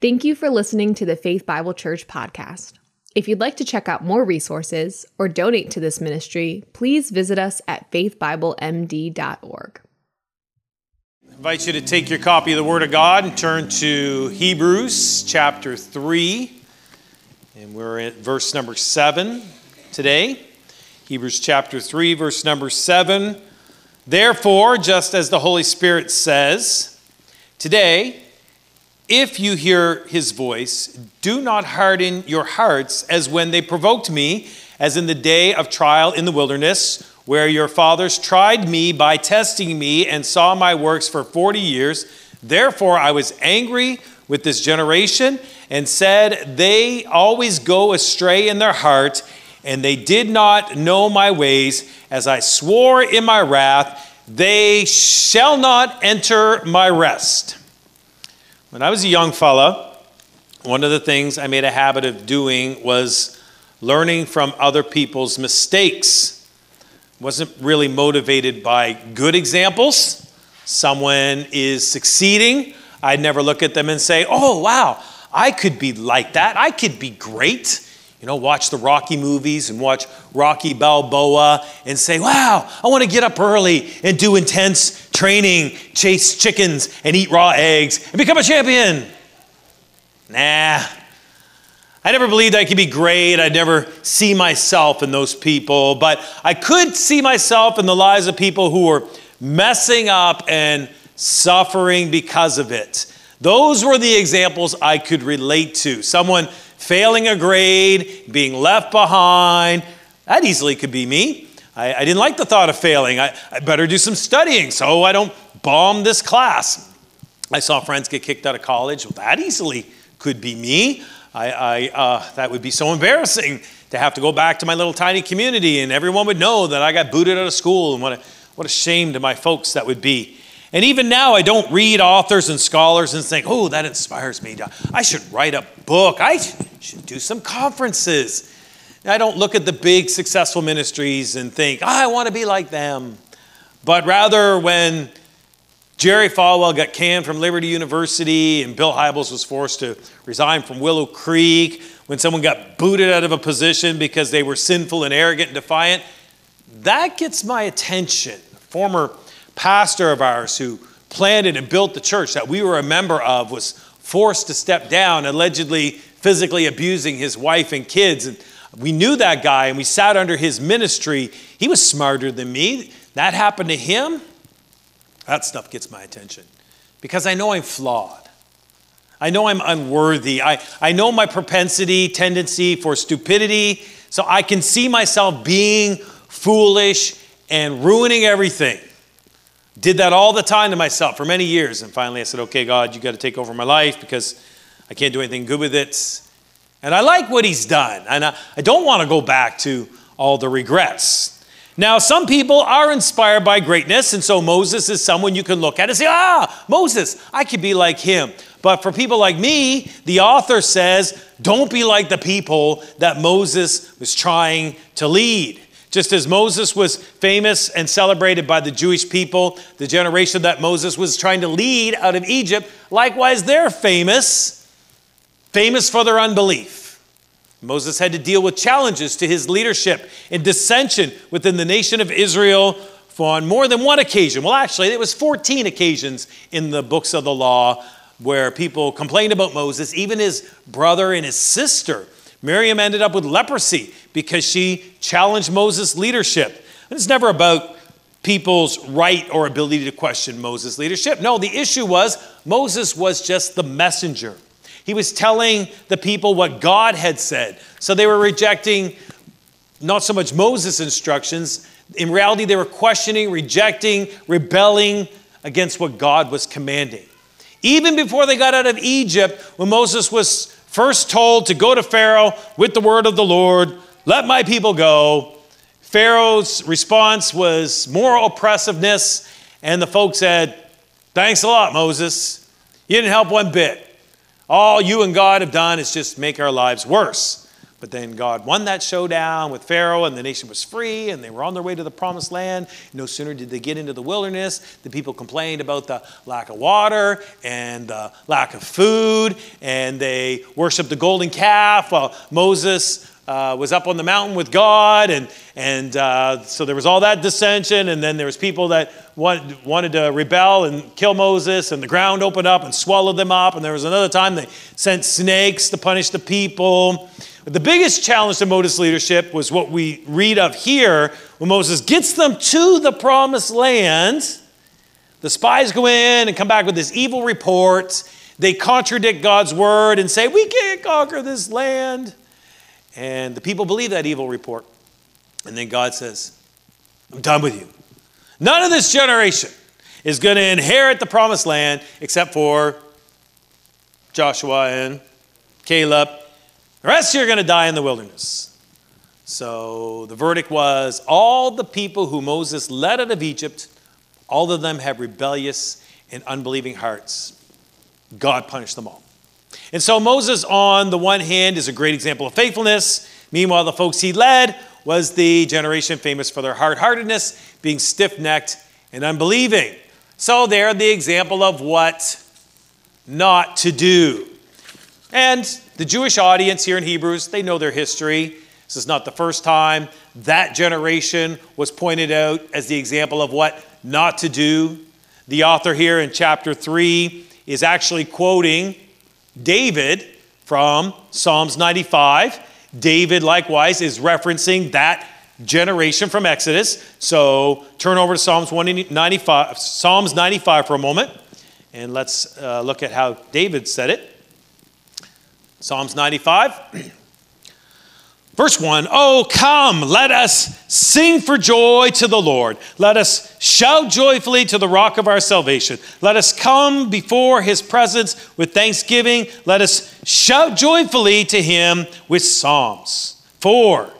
Thank you for listening to the Faith Bible Church podcast. If you'd like to check out more resources or donate to this ministry, please visit us at faithbiblemd.org. I invite you to take your copy of the Word of God and turn to Hebrews chapter 3. And we're at verse number 7 today. Hebrews chapter 3, verse number 7. Therefore, just as the Holy Spirit says, today, if you hear his voice, do not harden your hearts as when they provoked me, as in the day of trial in the wilderness, where your fathers tried me by testing me and saw my works for 40 years. Therefore, I was angry with this generation and said, They always go astray in their heart, and they did not know my ways. As I swore in my wrath, they shall not enter my rest. When I was a young fella, one of the things I made a habit of doing was learning from other people's mistakes. Wasn't really motivated by good examples. Someone is succeeding, I'd never look at them and say, "Oh, wow, I could be like that. I could be great." You know, watch the Rocky movies and watch Rocky Balboa and say, wow, I want to get up early and do intense training, chase chickens and eat raw eggs and become a champion. Nah. I never believed I could be great. I'd never see myself in those people, but I could see myself in the lives of people who were messing up and suffering because of it. Those were the examples I could relate to. Someone failing a grade, being left behind. That easily could be me. I, I didn't like the thought of failing. I, I better do some studying so I don't bomb this class. I saw friends get kicked out of college. Well, that easily could be me. I, I uh, that would be so embarrassing to have to go back to my little tiny community and everyone would know that I got booted out of school and what a, what a shame to my folks that would be. And even now, I don't read authors and scholars and think, oh, that inspires me. I should write a book. I should do some conferences. I don't look at the big successful ministries and think, oh, I want to be like them. But rather, when Jerry Falwell got canned from Liberty University and Bill Hybels was forced to resign from Willow Creek, when someone got booted out of a position because they were sinful and arrogant and defiant, that gets my attention. Former pastor of ours who planted and built the church that we were a member of was forced to step down, allegedly physically abusing his wife and kids. And we knew that guy and we sat under his ministry. He was smarter than me. That happened to him. That stuff gets my attention because I know I'm flawed. I know I'm unworthy. I, I know my propensity, tendency for stupidity. So I can see myself being foolish and ruining everything. Did that all the time to myself for many years. And finally I said, okay, God, you got to take over my life because I can't do anything good with it. And I like what he's done. And I, don't want to go back to all the regrets. Now, some people are inspired by greatness, and so Moses is someone you can look at and say, ah, Moses, I could be like him. But for people like me, the author says, don't be like the people that Moses was trying to lead. Just as Moses was famous and celebrated by the Jewish people, the generation that Moses was trying to lead out of Egypt, likewise they're famous, famous for their unbelief. Moses had to deal with challenges to his leadership and dissension within the nation of Israel For on more than one occasion. Well, actually, it was 14 occasions in the books of the law where people complained about Moses, even his brother and his sister Miriam ended up with leprosy because she challenged Moses' leadership. And it's never about people's right or ability to question Moses' leadership. No, the issue was Moses was just the messenger. He was telling the people what God had said. So they were rejecting not so much Moses' instructions. In reality, they were questioning, rejecting, rebelling against what God was commanding. Even before they got out of Egypt, when Moses was first told to go to Pharaoh with the word of the Lord, let my people go. Pharaoh's response was more oppressiveness, and the folks said, Thanks a lot, Moses. You didn't help one bit. All you and God have done is just make our lives worse. But then God won that showdown with Pharaoh, and the nation was free, and they were on their way to the promised land. No sooner did they get into the wilderness, the people complained about the lack of water and the lack of food, and they worshiped the golden calf while Moses uh, was up on the mountain with God, and, and uh, so there was all that dissension, and then there was people that want, wanted to rebel and kill Moses, and the ground opened up and swallowed them up, and there was another time they sent snakes to punish the people. But the biggest challenge to Moses' leadership was what we read of here when Moses gets them to the promised land. The spies go in and come back with this evil report. They contradict God's word and say, We can't conquer this land. And the people believe that evil report. And then God says, I'm done with you. None of this generation is going to inherit the promised land except for Joshua and Caleb the rest of you are going to die in the wilderness. So the verdict was all the people who Moses led out of Egypt, all of them have rebellious and unbelieving hearts. God punished them all. And so Moses, on the one hand, is a great example of faithfulness. Meanwhile, the folks he led was the generation famous for their hard heartedness, being stiff necked and unbelieving. So they're the example of what not to do. And the Jewish audience here in Hebrews, they know their history. This is not the first time that generation was pointed out as the example of what not to do. The author here in chapter 3 is actually quoting David from Psalms 95. David, likewise, is referencing that generation from Exodus. So turn over to Psalms 95, Psalms 95 for a moment, and let's uh, look at how David said it. Psalms 95. Verse 1 Oh, come, let us sing for joy to the Lord. Let us shout joyfully to the rock of our salvation. Let us come before his presence with thanksgiving. Let us shout joyfully to him with psalms. For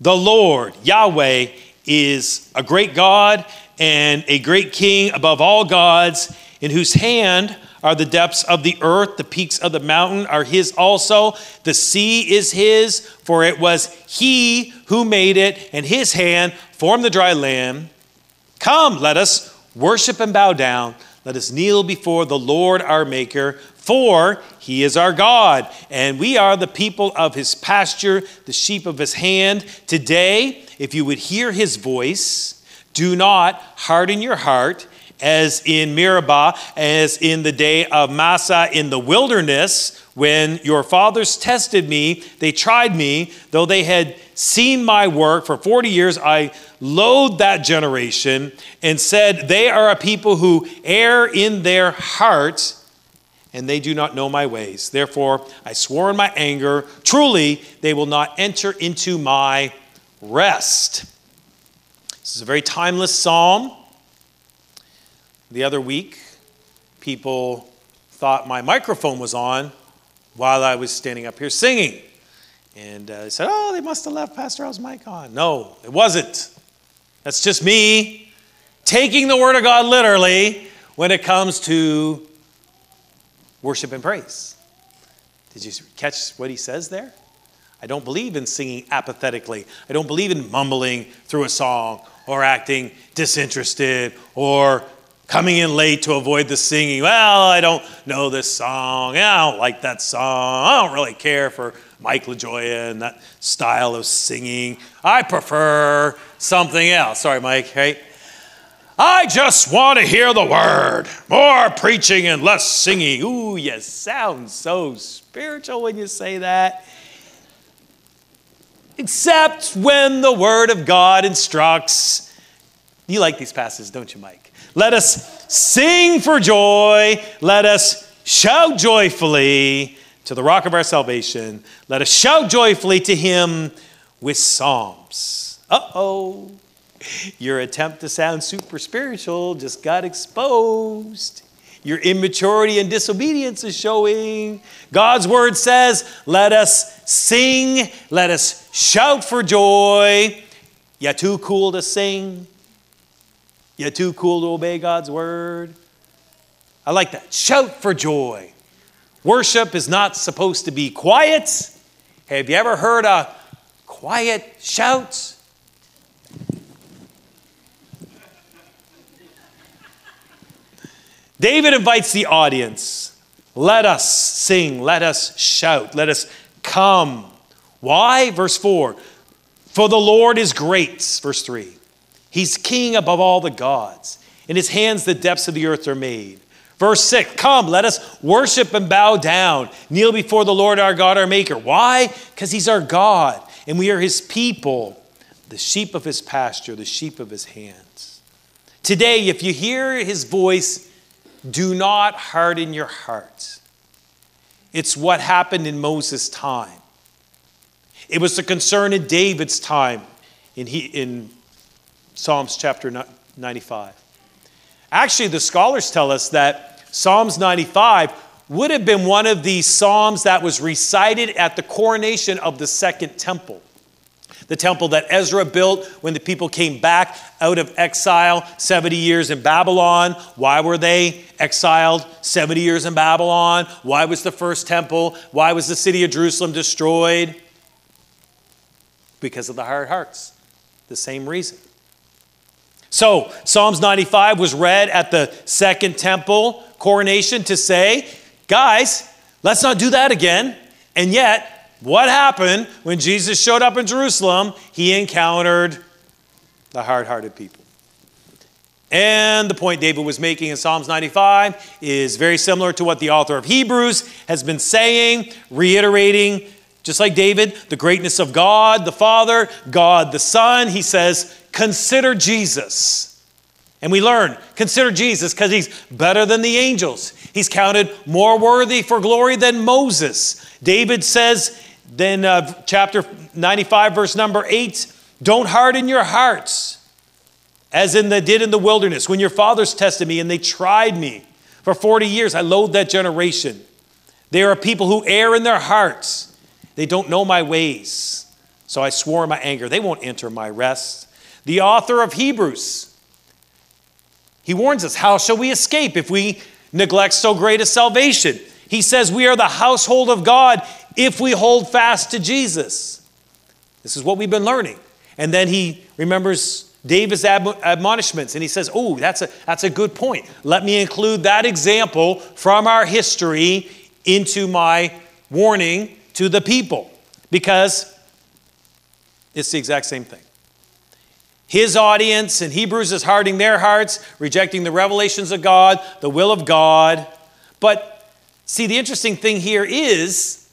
the Lord, Yahweh, is a great God and a great king above all gods, in whose hand are the depths of the earth, the peaks of the mountain are his also. The sea is his, for it was he who made it, and his hand formed the dry land. Come, let us worship and bow down. Let us kneel before the Lord our Maker, for he is our God, and we are the people of his pasture, the sheep of his hand. Today, if you would hear his voice, do not harden your heart as in Meribah, as in the day of Massah in the wilderness, when your fathers tested me, they tried me, though they had seen my work for 40 years, I loathed that generation and said, They are a people who err in their hearts, and they do not know my ways. Therefore, I swore in my anger, truly, they will not enter into my rest. This is a very timeless psalm. The other week, people thought my microphone was on while I was standing up here singing. And uh, they said, Oh, they must have left Pastor Al's mic on. No, it wasn't. That's just me taking the Word of God literally when it comes to worship and praise. Did you catch what he says there? I don't believe in singing apathetically. I don't believe in mumbling through a song or acting disinterested or coming in late to avoid the singing. Well, I don't know this song. I don't like that song. I don't really care for Mike LaJoya and that style of singing. I prefer something else. Sorry, Mike, right? I just want to hear the word. More preaching and less singing. Ooh, you sound so spiritual when you say that. Except when the word of God instructs. You like these passages, don't you, Mike? Let us sing for joy. Let us shout joyfully to the rock of our salvation. Let us shout joyfully to him with psalms. Uh oh. Your attempt to sound super spiritual just got exposed. Your immaturity and disobedience is showing. God's word says, Let us sing, let us shout for joy. You are too cool to sing? You too cool to obey God's word? I like that. Shout for joy. Worship is not supposed to be quiet, Have you ever heard a quiet shout? David invites the audience. Let us sing, let us shout, let us come. Why? Verse 4 For the Lord is great. Verse 3 He's king above all the gods. In his hands the depths of the earth are made. Verse 6 Come, let us worship and bow down, kneel before the Lord our God, our Maker. Why? Because he's our God, and we are his people, the sheep of his pasture, the sheep of his hands. Today, if you hear his voice, do not harden your hearts. It's what happened in Moses' time. It was the concern in David's time in, he, in Psalms chapter 95. Actually, the scholars tell us that Psalms 95 would have been one of the Psalms that was recited at the coronation of the Second Temple. The temple that Ezra built when the people came back out of exile 70 years in Babylon. Why were they exiled 70 years in Babylon? Why was the first temple? Why was the city of Jerusalem destroyed? Because of the hard hearts. The same reason. So, Psalms 95 was read at the second temple coronation to say, guys, let's not do that again. And yet, what happened when Jesus showed up in Jerusalem? He encountered the hard hearted people. And the point David was making in Psalms 95 is very similar to what the author of Hebrews has been saying, reiterating, just like David, the greatness of God the Father, God the Son. He says, Consider Jesus. And we learn, consider Jesus because he's better than the angels. He's counted more worthy for glory than Moses. David says, then uh, chapter 95, verse number 8, don't harden your hearts as in the did in the wilderness when your fathers tested me and they tried me. For 40 years, I loathed that generation. They are people who err in their hearts. They don't know my ways. So I swore in my anger, they won't enter my rest the author of Hebrews. He warns us how shall we escape if we neglect so great a salvation? He says we are the household of God if we hold fast to Jesus. This is what we've been learning. And then he remembers David's admonishments and he says, Oh, that's a, that's a good point. Let me include that example from our history into my warning to the people because it's the exact same thing. His audience in Hebrews is hardening their hearts, rejecting the revelations of God, the will of God. But see, the interesting thing here is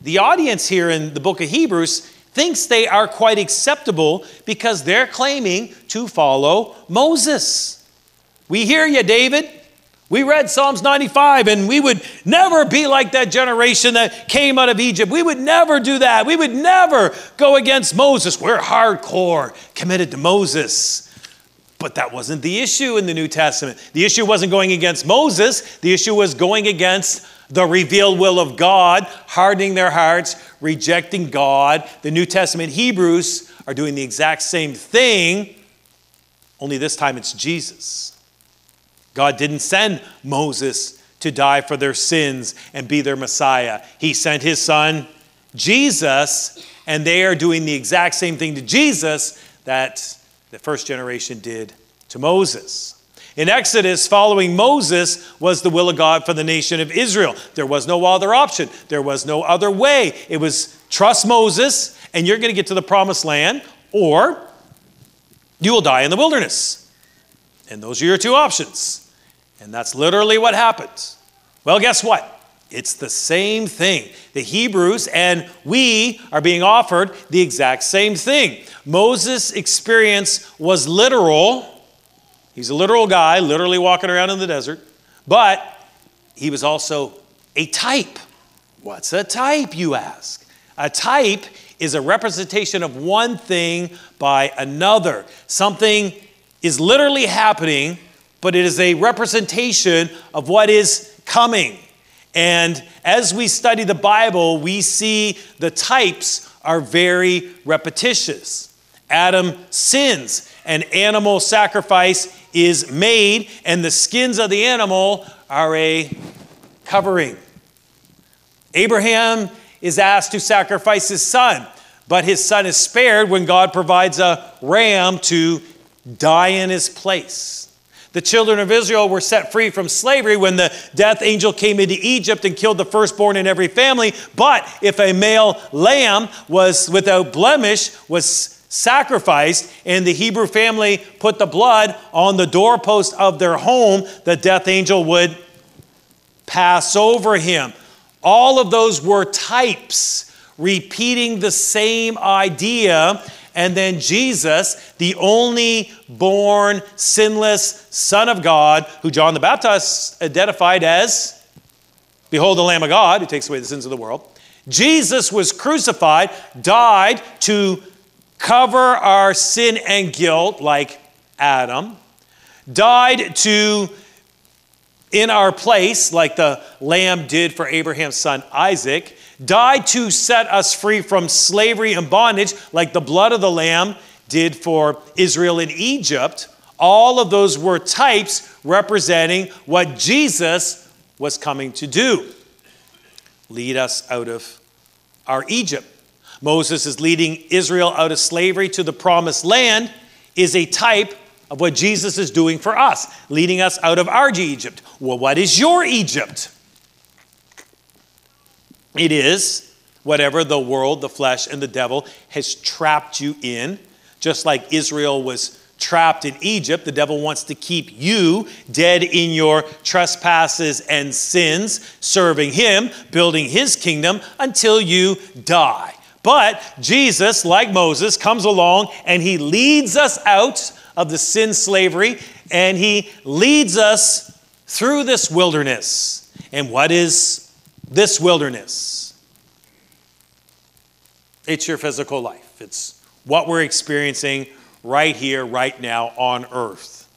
the audience here in the book of Hebrews thinks they are quite acceptable because they're claiming to follow Moses. We hear you, David. We read Psalms 95 and we would never be like that generation that came out of Egypt. We would never do that. We would never go against Moses. We're hardcore committed to Moses. But that wasn't the issue in the New Testament. The issue wasn't going against Moses, the issue was going against the revealed will of God, hardening their hearts, rejecting God. The New Testament Hebrews are doing the exact same thing, only this time it's Jesus. God didn't send Moses to die for their sins and be their Messiah. He sent his son, Jesus, and they are doing the exact same thing to Jesus that the first generation did to Moses. In Exodus, following Moses was the will of God for the nation of Israel. There was no other option, there was no other way. It was trust Moses, and you're going to get to the promised land, or you will die in the wilderness. And those are your two options. And that's literally what happens. Well, guess what? It's the same thing. The Hebrews and we are being offered the exact same thing. Moses' experience was literal. He's a literal guy, literally walking around in the desert, but he was also a type. What's a type, you ask? A type is a representation of one thing by another. Something is literally happening but it is a representation of what is coming. And as we study the Bible, we see the types are very repetitious. Adam sins, an animal sacrifice is made, and the skins of the animal are a covering. Abraham is asked to sacrifice his son, but his son is spared when God provides a ram to die in his place. The children of Israel were set free from slavery when the death angel came into Egypt and killed the firstborn in every family. But if a male lamb was without blemish, was sacrificed, and the Hebrew family put the blood on the doorpost of their home, the death angel would pass over him. All of those were types repeating the same idea and then Jesus, the only born, sinless Son of God, who John the Baptist identified as, Behold the Lamb of God who takes away the sins of the world. Jesus was crucified, died to cover our sin and guilt like Adam, died to in our place like the lamb did for Abraham's son Isaac, died to set us free from slavery and bondage, like the blood of the Lamb did for Israel in Egypt. All of those were types representing what Jesus was coming to do lead us out of our Egypt. Moses is leading Israel out of slavery to the promised land, is a type of what Jesus is doing for us, leading us out of our Egypt. Well, what is your Egypt? It is whatever the world, the flesh, and the devil has trapped you in. Just like Israel was trapped in Egypt, the devil wants to keep you dead in your trespasses and sins, serving him, building his kingdom until you die. But Jesus, like Moses, comes along and he leads us out of the sin slavery and he leads us through this wilderness. And what is this wilderness. It's your physical life. It's what we're experiencing right here, right now on earth.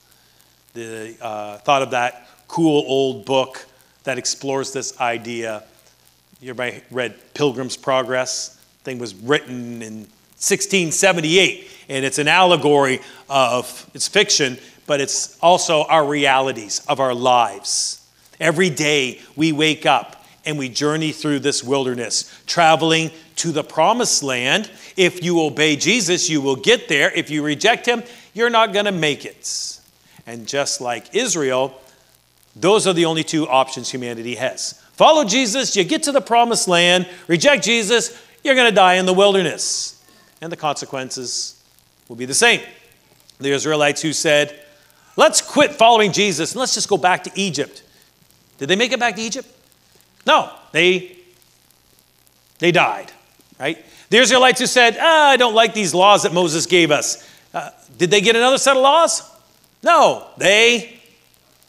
The uh, thought of that cool old book that explores this idea. You ever read Pilgrim's Progress? thing was written in 1678, and it's an allegory of it's fiction, but it's also our realities of our lives. Every day we wake up and we journey through this wilderness, traveling to the promised land. If you obey Jesus, you will get there. If you reject him, you're not going to make it. And just like Israel, those are the only two options humanity has. Follow Jesus, you get to the promised land. Reject Jesus, you're going to die in the wilderness. And the consequences will be the same. The Israelites who said, Let's quit following Jesus and let's just go back to Egypt. Did they make it back to Egypt? No, they, they died, right? The Israelites who said, ah, I don't like these laws that Moses gave us. Uh, did they get another set of laws? No, they,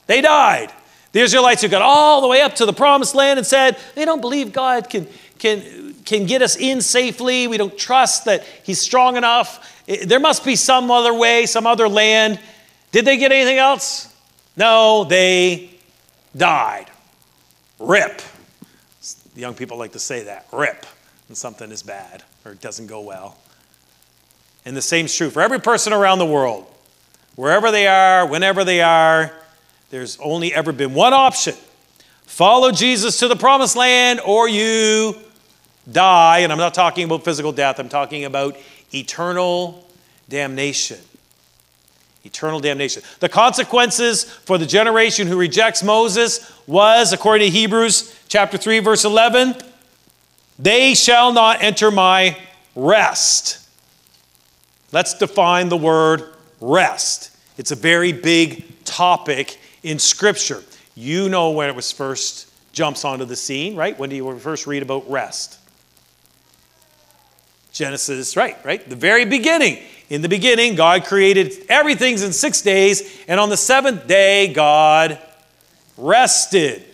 they died. The Israelites who got all the way up to the promised land and said, they don't believe God can, can, can get us in safely. We don't trust that He's strong enough. There must be some other way, some other land. Did they get anything else? No, they died. Rip. The young people like to say that rip when something is bad or it doesn't go well. And the same is true for every person around the world. Wherever they are, whenever they are, there's only ever been one option follow Jesus to the promised land or you die. And I'm not talking about physical death, I'm talking about eternal damnation. Eternal damnation. The consequences for the generation who rejects Moses was, according to Hebrews chapter 3, verse 11, they shall not enter my rest. Let's define the word rest. It's a very big topic in Scripture. You know when it was first jumps onto the scene, right? When do you first read about rest? Genesis, right, right? The very beginning. In the beginning, God created everything's in six days, and on the seventh day, God rested.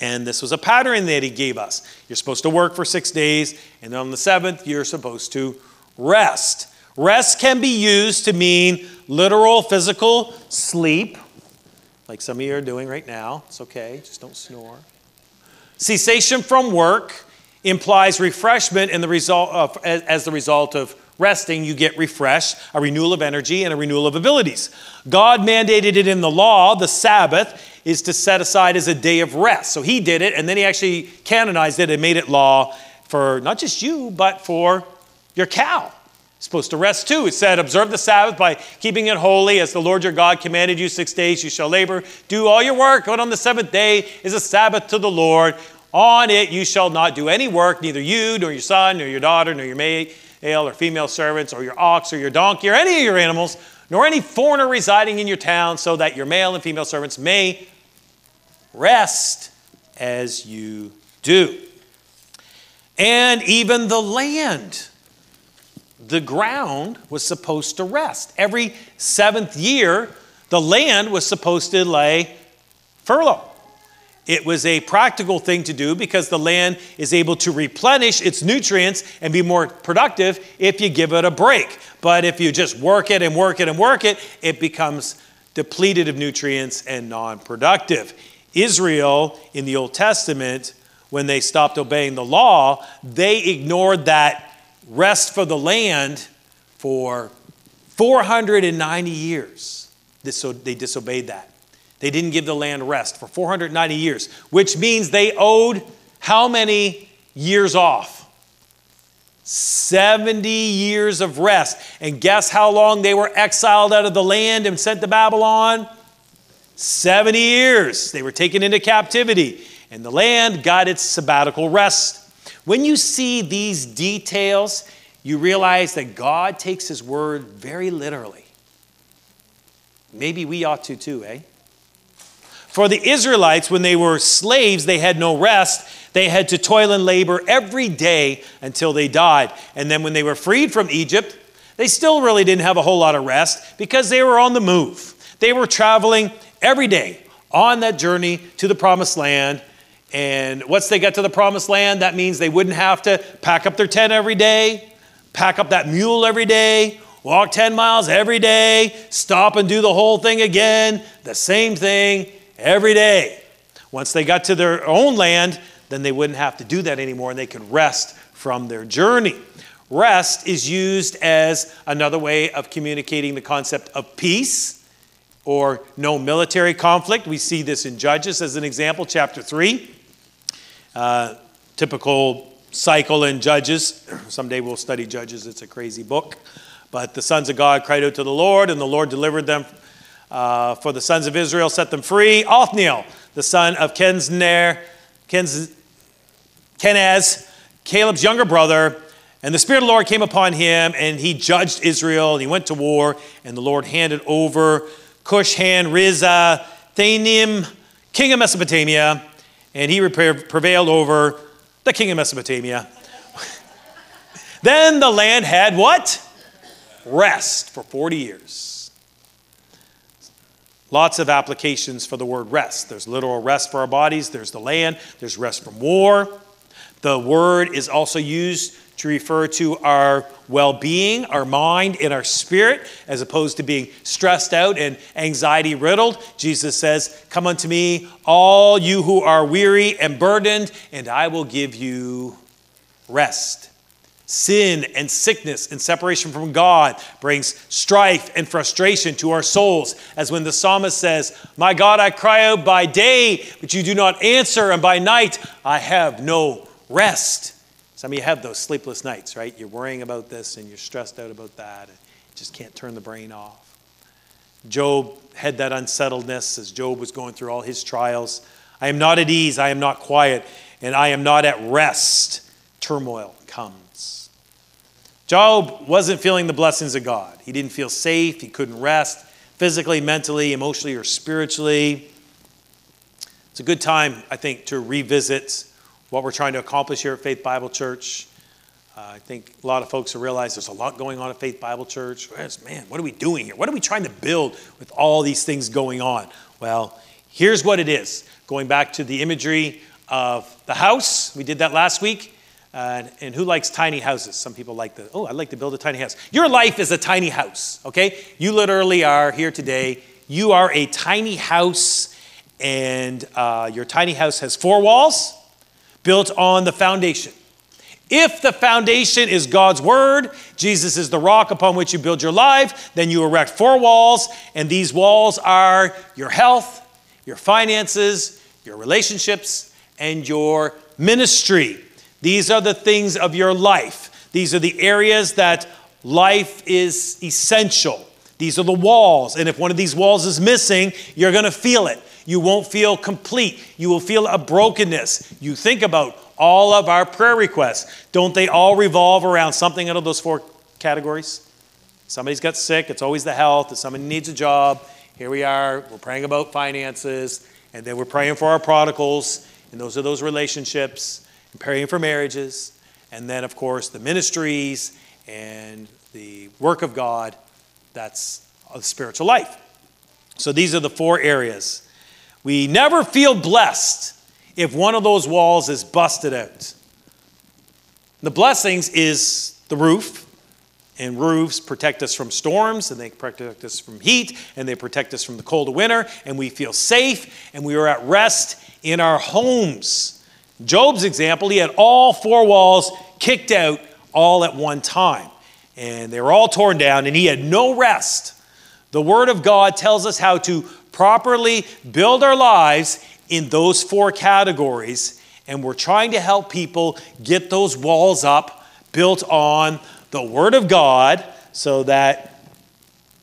And this was a pattern that he gave us. You're supposed to work for six days, and on the seventh, you're supposed to rest. Rest can be used to mean literal physical sleep, like some of you are doing right now. It's okay, just don't snore. Cessation from work implies refreshment in the result of, as the result of resting, you get refreshed, a renewal of energy, and a renewal of abilities. God mandated it in the law, the Sabbath, is to set aside as a day of rest. So he did it, and then he actually canonized it and made it law for not just you, but for your cow. It's supposed to rest too. It said, Observe the Sabbath by keeping it holy, as the Lord your God commanded you six days. You shall labor, do all your work, but on the seventh day is a Sabbath to the Lord. On it you shall not do any work, neither you, nor your son, nor your daughter, nor your male or female servants, or your ox, or your donkey, or any of your animals, nor any foreigner residing in your town, so that your male and female servants may rest as you do. And even the land, the ground was supposed to rest. Every seventh year, the land was supposed to lay furlough. It was a practical thing to do because the land is able to replenish its nutrients and be more productive if you give it a break. But if you just work it and work it and work it, it becomes depleted of nutrients and non productive. Israel in the Old Testament, when they stopped obeying the law, they ignored that rest for the land for 490 years. So they disobeyed that. They didn't give the land rest for 490 years, which means they owed how many years off? 70 years of rest. And guess how long they were exiled out of the land and sent to Babylon? 70 years. They were taken into captivity, and the land got its sabbatical rest. When you see these details, you realize that God takes His word very literally. Maybe we ought to too, eh? For the Israelites, when they were slaves, they had no rest. They had to toil and labor every day until they died. And then when they were freed from Egypt, they still really didn't have a whole lot of rest because they were on the move. They were traveling every day on that journey to the promised land. And once they got to the promised land, that means they wouldn't have to pack up their tent every day, pack up that mule every day, walk 10 miles every day, stop and do the whole thing again, the same thing every day. Once they got to their own land, then they wouldn't have to do that anymore and they could rest from their journey. Rest is used as another way of communicating the concept of peace or no military conflict. We see this in Judges as an example, chapter 3. Uh, typical cycle in Judges. Someday we'll study Judges, it's a crazy book. But the sons of God cried out to the Lord, and the Lord delivered them. Uh, for the sons of Israel set them free. Othniel, the son of Kenzner, Kenz, Kenaz, Caleb's younger brother, and the Spirit of the Lord came upon him, and he judged Israel, and he went to war, and the Lord handed over Cushan, Rizah, Thanim, king of Mesopotamia, and he prevailed over the king of Mesopotamia. then the land had what? Rest for 40 years. Lots of applications for the word rest. There's literal rest for our bodies, there's the land, there's rest from war. The word is also used to refer to our well being, our mind, and our spirit, as opposed to being stressed out and anxiety riddled. Jesus says, Come unto me, all you who are weary and burdened, and I will give you rest. Sin and sickness and separation from God brings strife and frustration to our souls. As when the psalmist says, My God, I cry out by day, but you do not answer, and by night I have no rest. Some of you have those sleepless nights, right? You're worrying about this and you're stressed out about that. And you just can't turn the brain off. Job had that unsettledness as Job was going through all his trials. I am not at ease, I am not quiet, and I am not at rest. Turmoil comes. Job wasn't feeling the blessings of God. He didn't feel safe, he couldn't rest physically, mentally, emotionally, or spiritually. It's a good time, I think, to revisit what we're trying to accomplish here at Faith Bible Church. Uh, I think a lot of folks have realized there's a lot going on at Faith Bible Church. Yes, Man, what are we doing here? What are we trying to build with all these things going on? Well, here's what it is. Going back to the imagery of the house, we did that last week. Uh, and who likes tiny houses? Some people like the, oh, I'd like to build a tiny house. Your life is a tiny house, okay? You literally are here today. You are a tiny house, and uh, your tiny house has four walls built on the foundation. If the foundation is God's word, Jesus is the rock upon which you build your life, then you erect four walls, and these walls are your health, your finances, your relationships, and your ministry. These are the things of your life. These are the areas that life is essential. These are the walls. And if one of these walls is missing, you're going to feel it. You won't feel complete. You will feel a brokenness. You think about all of our prayer requests. Don't they all revolve around something out of those four categories? Somebody's got sick, it's always the health. If somebody needs a job, here we are. We're praying about finances. And then we're praying for our prodigals. And those are those relationships. And praying for marriages. And then, of course, the ministries and the work of God. That's a spiritual life. So these are the four areas. We never feel blessed if one of those walls is busted out. The blessings is the roof, and roofs protect us from storms, and they protect us from heat, and they protect us from the cold of winter, and we feel safe, and we are at rest in our homes. Job's example, he had all four walls kicked out all at one time, and they were all torn down, and he had no rest. The Word of God tells us how to properly build our lives in those four categories, and we're trying to help people get those walls up, built on the Word of God, so that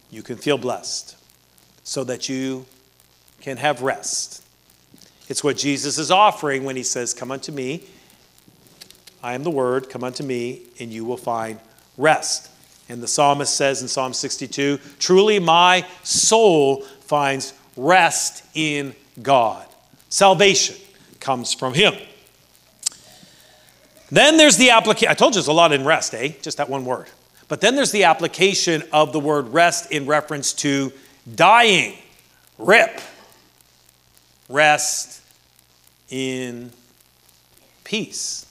you can feel blessed, so that you can have rest. It's what Jesus is offering when he says, Come unto me. I am the Word. Come unto me, and you will find rest. And the psalmist says in Psalm 62 Truly my soul finds rest in God. Salvation comes from Him. Then there's the application. I told you there's a lot in rest, eh? Just that one word. But then there's the application of the word rest in reference to dying. Rip. Rest in peace.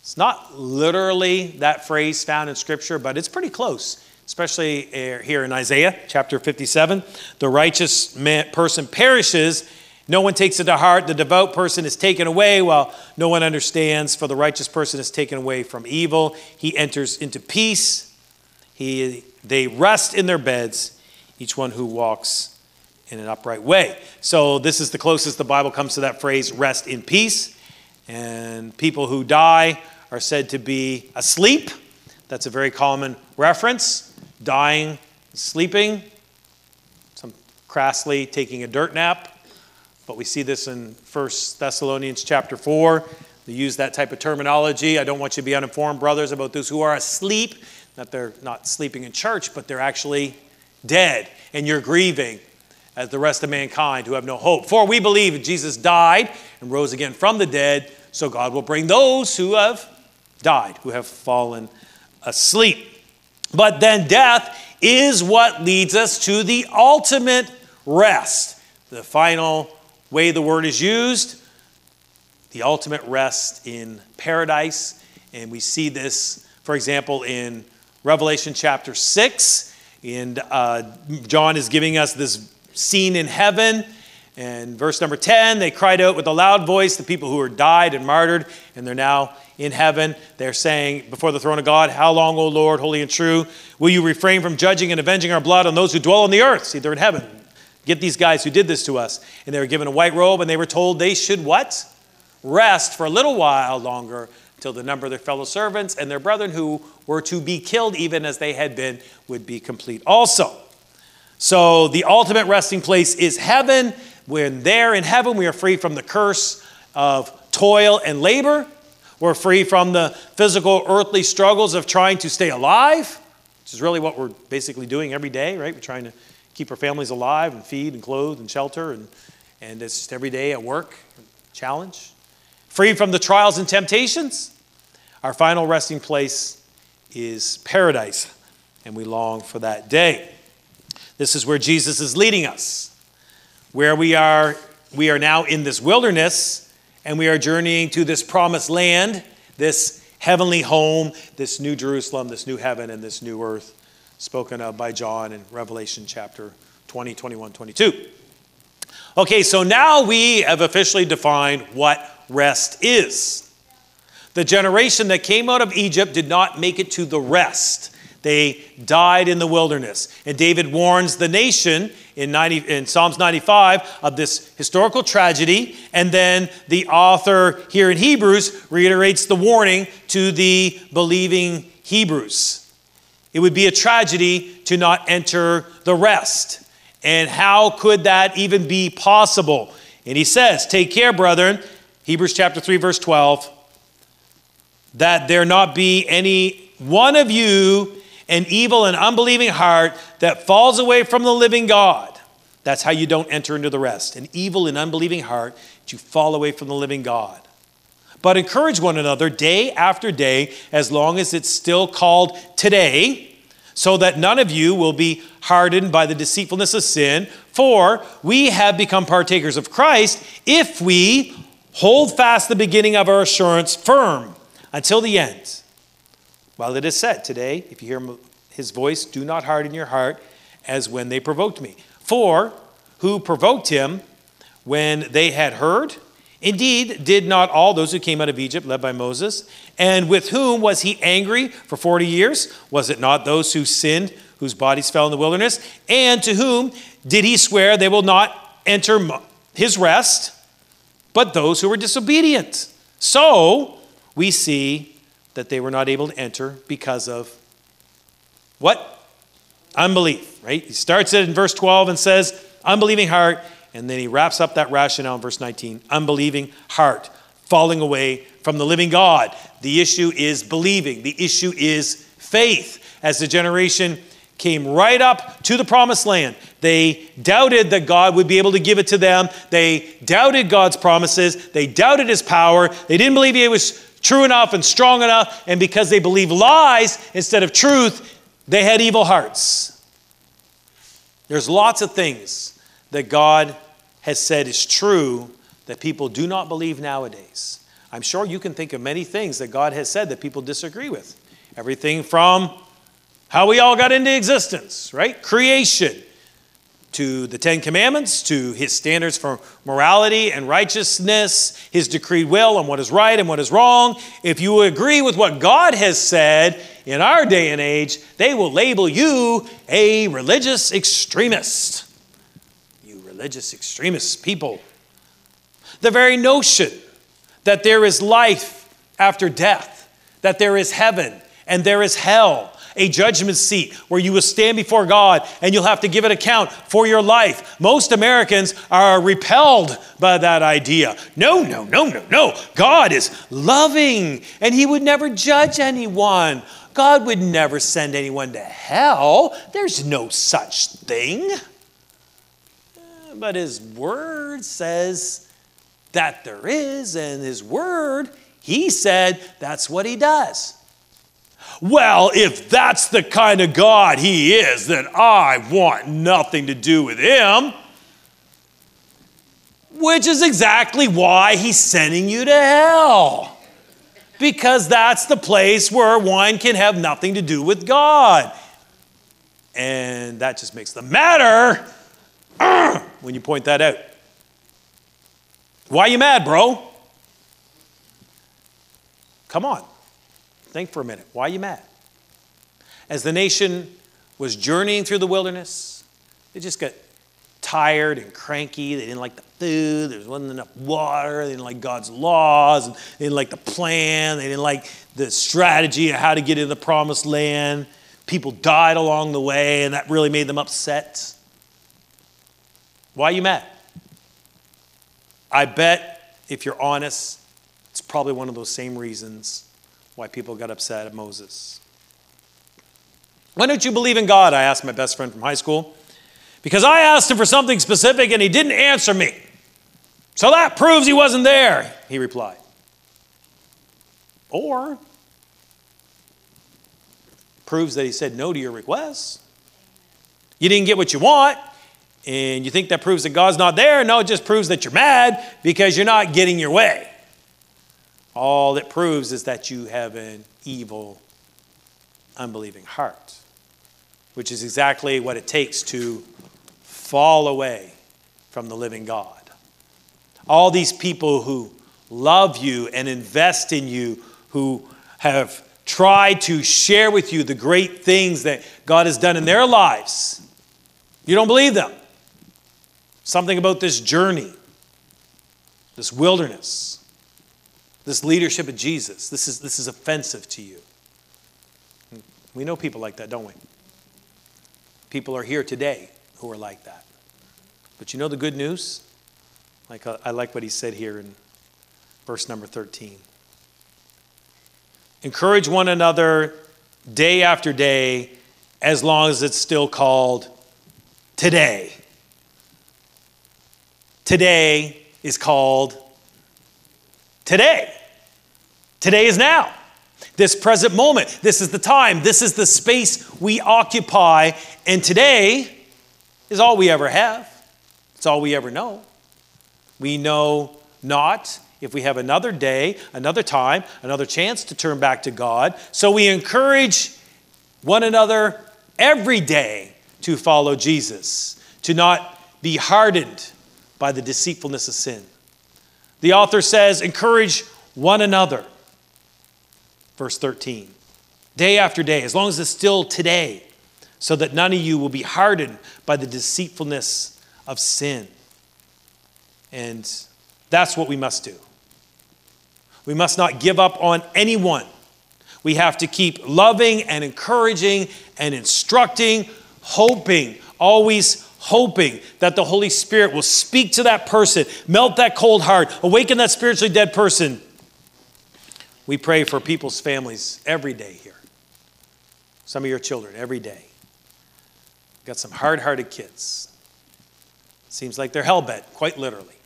It's not literally that phrase found in Scripture, but it's pretty close, especially eh, here in Isaiah chapter 57. The righteous man, person perishes no one takes it to heart. The devout person is taken away while no one understands, for the righteous person is taken away from evil. He enters into peace. He, they rest in their beds, each one who walks in an upright way. So, this is the closest the Bible comes to that phrase rest in peace. And people who die are said to be asleep. That's a very common reference. Dying, sleeping, some crassly taking a dirt nap. But we see this in 1 Thessalonians chapter 4. They use that type of terminology. I don't want you to be uninformed, brothers, about those who are asleep. That they're not sleeping in church, but they're actually dead. And you're grieving as the rest of mankind who have no hope. For we believe Jesus died and rose again from the dead, so God will bring those who have died, who have fallen asleep. But then death is what leads us to the ultimate rest, the final way the word is used, the ultimate rest in paradise. And we see this, for example, in Revelation chapter 6. And uh, John is giving us this scene in heaven. And verse number 10, they cried out with a loud voice, the people who were died and martyred, and they're now in heaven. They're saying before the throne of God, How long, O Lord, holy and true, will you refrain from judging and avenging our blood on those who dwell on the earth? See, they're in heaven. Get these guys who did this to us. And they were given a white robe and they were told they should what? Rest for a little while longer till the number of their fellow servants and their brethren who were to be killed even as they had been would be complete also. So the ultimate resting place is heaven. When there in heaven, we are free from the curse of toil and labor. We're free from the physical earthly struggles of trying to stay alive, which is really what we're basically doing every day, right? We're trying to keep our families alive and feed and clothe and shelter. And, and it's just every day at work, challenge. Free from the trials and temptations. Our final resting place is paradise, and we long for that day. This is where Jesus is leading us, where we are, we are now in this wilderness, and we are journeying to this promised land, this heavenly home, this new Jerusalem, this new heaven, and this new earth spoken of by John in Revelation chapter 20, 21, 22. Okay, so now we have officially defined what rest is. The generation that came out of Egypt did not make it to the rest. They died in the wilderness. And David warns the nation in, 90, in Psalms 95 of this historical tragedy, and then the author here in Hebrews reiterates the warning to the believing Hebrews. It would be a tragedy to not enter the rest. And how could that even be possible? And he says, Take care, brethren, Hebrews chapter 3, verse 12, that there not be any one of you an evil and unbelieving heart that falls away from the living God. That's how you don't enter into the rest. An evil and unbelieving heart you fall away from the living God. But encourage one another day after day, as long as it's still called today, so that none of you will be hardened by the deceitfulness of sin. For we have become partakers of Christ if we hold fast the beginning of our assurance firm until the end. Well, it is said today, if you hear his voice, do not harden your heart as when they provoked me. For who provoked him when they had heard? Indeed, did not all those who came out of Egypt, led by Moses? And with whom was he angry for 40 years? Was it not those who sinned, whose bodies fell in the wilderness? And to whom did he swear they will not enter his rest, but those who were disobedient? So we see that they were not able to enter because of what? Unbelief, right? He starts it in verse 12 and says, unbelieving heart and then he wraps up that rationale in verse 19 unbelieving heart, falling away from the living God. The issue is believing, the issue is faith. As the generation came right up to the promised land, they doubted that God would be able to give it to them. They doubted God's promises. They doubted his power. They didn't believe he was true enough and strong enough. And because they believed lies instead of truth, they had evil hearts. There's lots of things that God has said is true that people do not believe nowadays. I'm sure you can think of many things that God has said that people disagree with. Everything from how we all got into existence, right? Creation, to the Ten Commandments, to his standards for morality and righteousness, his decreed will on what is right and what is wrong. If you agree with what God has said in our day and age, they will label you a religious extremist You religious extremist people. The very notion that there is life after death, that there is heaven and there is hell, a judgment seat where you will stand before God and you'll have to give an account for your life. Most Americans are repelled by that idea. No, no, no, no, no. God is loving and He would never judge anyone. God would never send anyone to hell. There's no such thing but his word says that there is, and his word, he said that's what he does. Well, if that's the kind of God he is, then I want nothing to do with him. Which is exactly why he's sending you to hell. Because that's the place where one can have nothing to do with God. And that just makes the matter uh, when you point that out. Why are you mad, bro? Come on. Think for a minute. Why are you mad? As the nation was journeying through the wilderness, they just got tired and cranky. They didn't like the food. There wasn't enough water. They didn't like God's laws. They didn't like the plan. They didn't like the strategy of how to get into the promised land. People died along the way, and that really made them upset. Why are you mad? I bet if you're honest, it's probably one of those same reasons why people got upset at Moses. Why don't you believe in God? I asked my best friend from high school. Because I asked him for something specific and he didn't answer me. So that proves he wasn't there, he replied. Or proves that he said no to your request. You didn't get what you want, and you think that proves that God's not there? No, it just proves that you're mad because you're not getting your way. All it proves is that you have an evil, unbelieving heart, which is exactly what it takes to fall away from the living God. All these people who love you and invest in you, who have tried to share with you the great things that God has done in their lives, you don't believe them. Something about this journey, this wilderness, this leadership of Jesus. This is, this is offensive to you. We know people like that, don't we? People are here today who are like that. But you know the good news? Like uh, I like what he said here in verse number 13. Encourage one another day after day as long as it's still called today. Today is called today. Today is now. This present moment. This is the time. This is the space we occupy. And today is all we ever have. It's all we ever know. We know not if we have another day, another time, another chance to turn back to God. So we encourage one another every day to follow Jesus, to not be hardened by the deceitfulness of sin. The author says, encourage one another. Verse 13. Day after day, as long as it's still today, so that none of you will be hardened by the deceitfulness of sin. And that's what we must do. We must not give up on anyone. We have to keep loving and encouraging and instructing, hoping, always hoping that the Holy Spirit will speak to that person, melt that cold heart, awaken that spiritually dead person. We pray for people's families every day here. Some of your children every day. Got some hard hearted kids. Seems like they're hell bent, quite literally.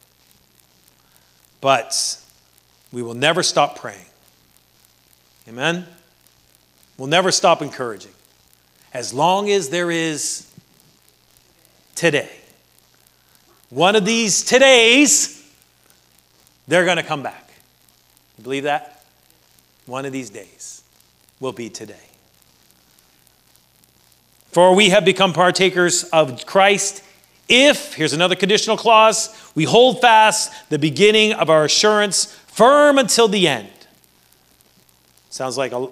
But we will never stop praying. Amen? We'll never stop encouraging. As long as there is today. One of these todays, they're going to come back. You believe that? One of these days will be today. For we have become partakers of Christ if, here's another conditional clause, we hold fast the beginning of our assurance firm until the end. Sounds like a,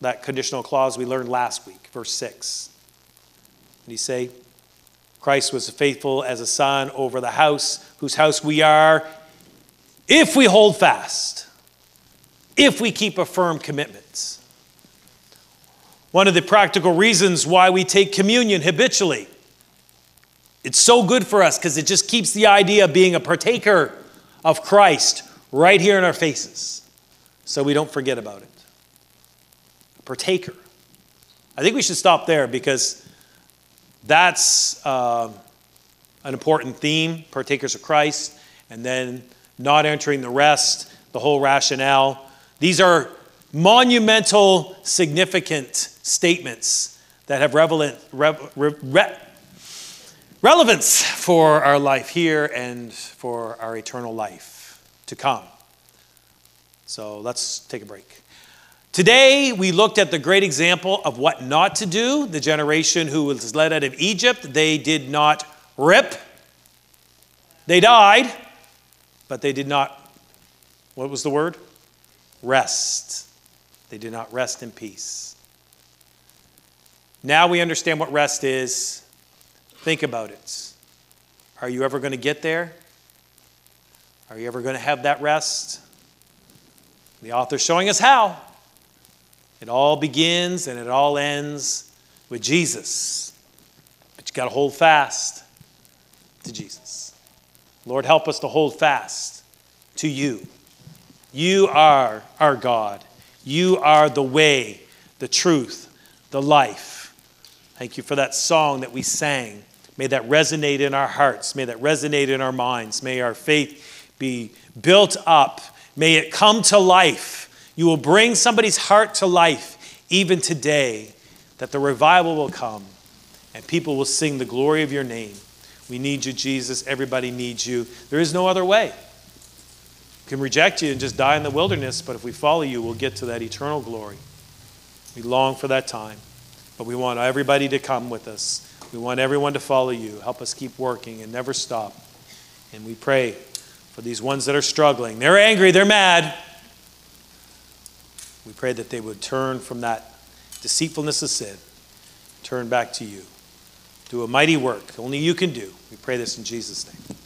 that conditional clause we learned last week, verse 6. And he say, Christ was faithful as a son over the house, whose house we are, if we hold fast, if we keep a firm commitment. One of the practical reasons why we take communion habitually it's so good for us because it just keeps the idea of being a partaker of Christ right here in our faces so we don't forget about it. A partaker. I think we should stop there because that's uh, an important theme partakers of Christ, and then not entering the rest, the whole rationale. These are monumental, significant statements that have relevant, re, re, relevance for our life here and for our eternal life to come. So let's take a break. Today, we looked at the great example of what not to do. The generation who was led out of Egypt, they did not rip. They died, but they did not, what was the word? Rest. They did not rest in peace. Now we understand what rest is Think about it. Are you ever going to get there? Are you ever going to have that rest? The author's showing us how. It all begins and it all ends with Jesus. But you got to hold fast to Jesus. Lord, help us to hold fast to you. You are our God. You are the way, the truth, the life. Thank you for that song that we sang May that resonate in our hearts. May that resonate in our minds. May our faith be built up. May it come to life. You will bring somebody's heart to life even today, that the revival will come and people will sing the glory of your name. We need you, Jesus. Everybody needs you. There is no other way. We can reject you and just die in the wilderness, but if we follow you, we'll get to that eternal glory. We long for that time, but we want everybody to come with us. We want everyone to follow you. Help us keep working and never stop. And we pray for these ones that are struggling. They're angry, they're mad. We pray that they would turn from that deceitfulness of sin, turn back to you. Do a mighty work only you can do. We pray this in Jesus' name.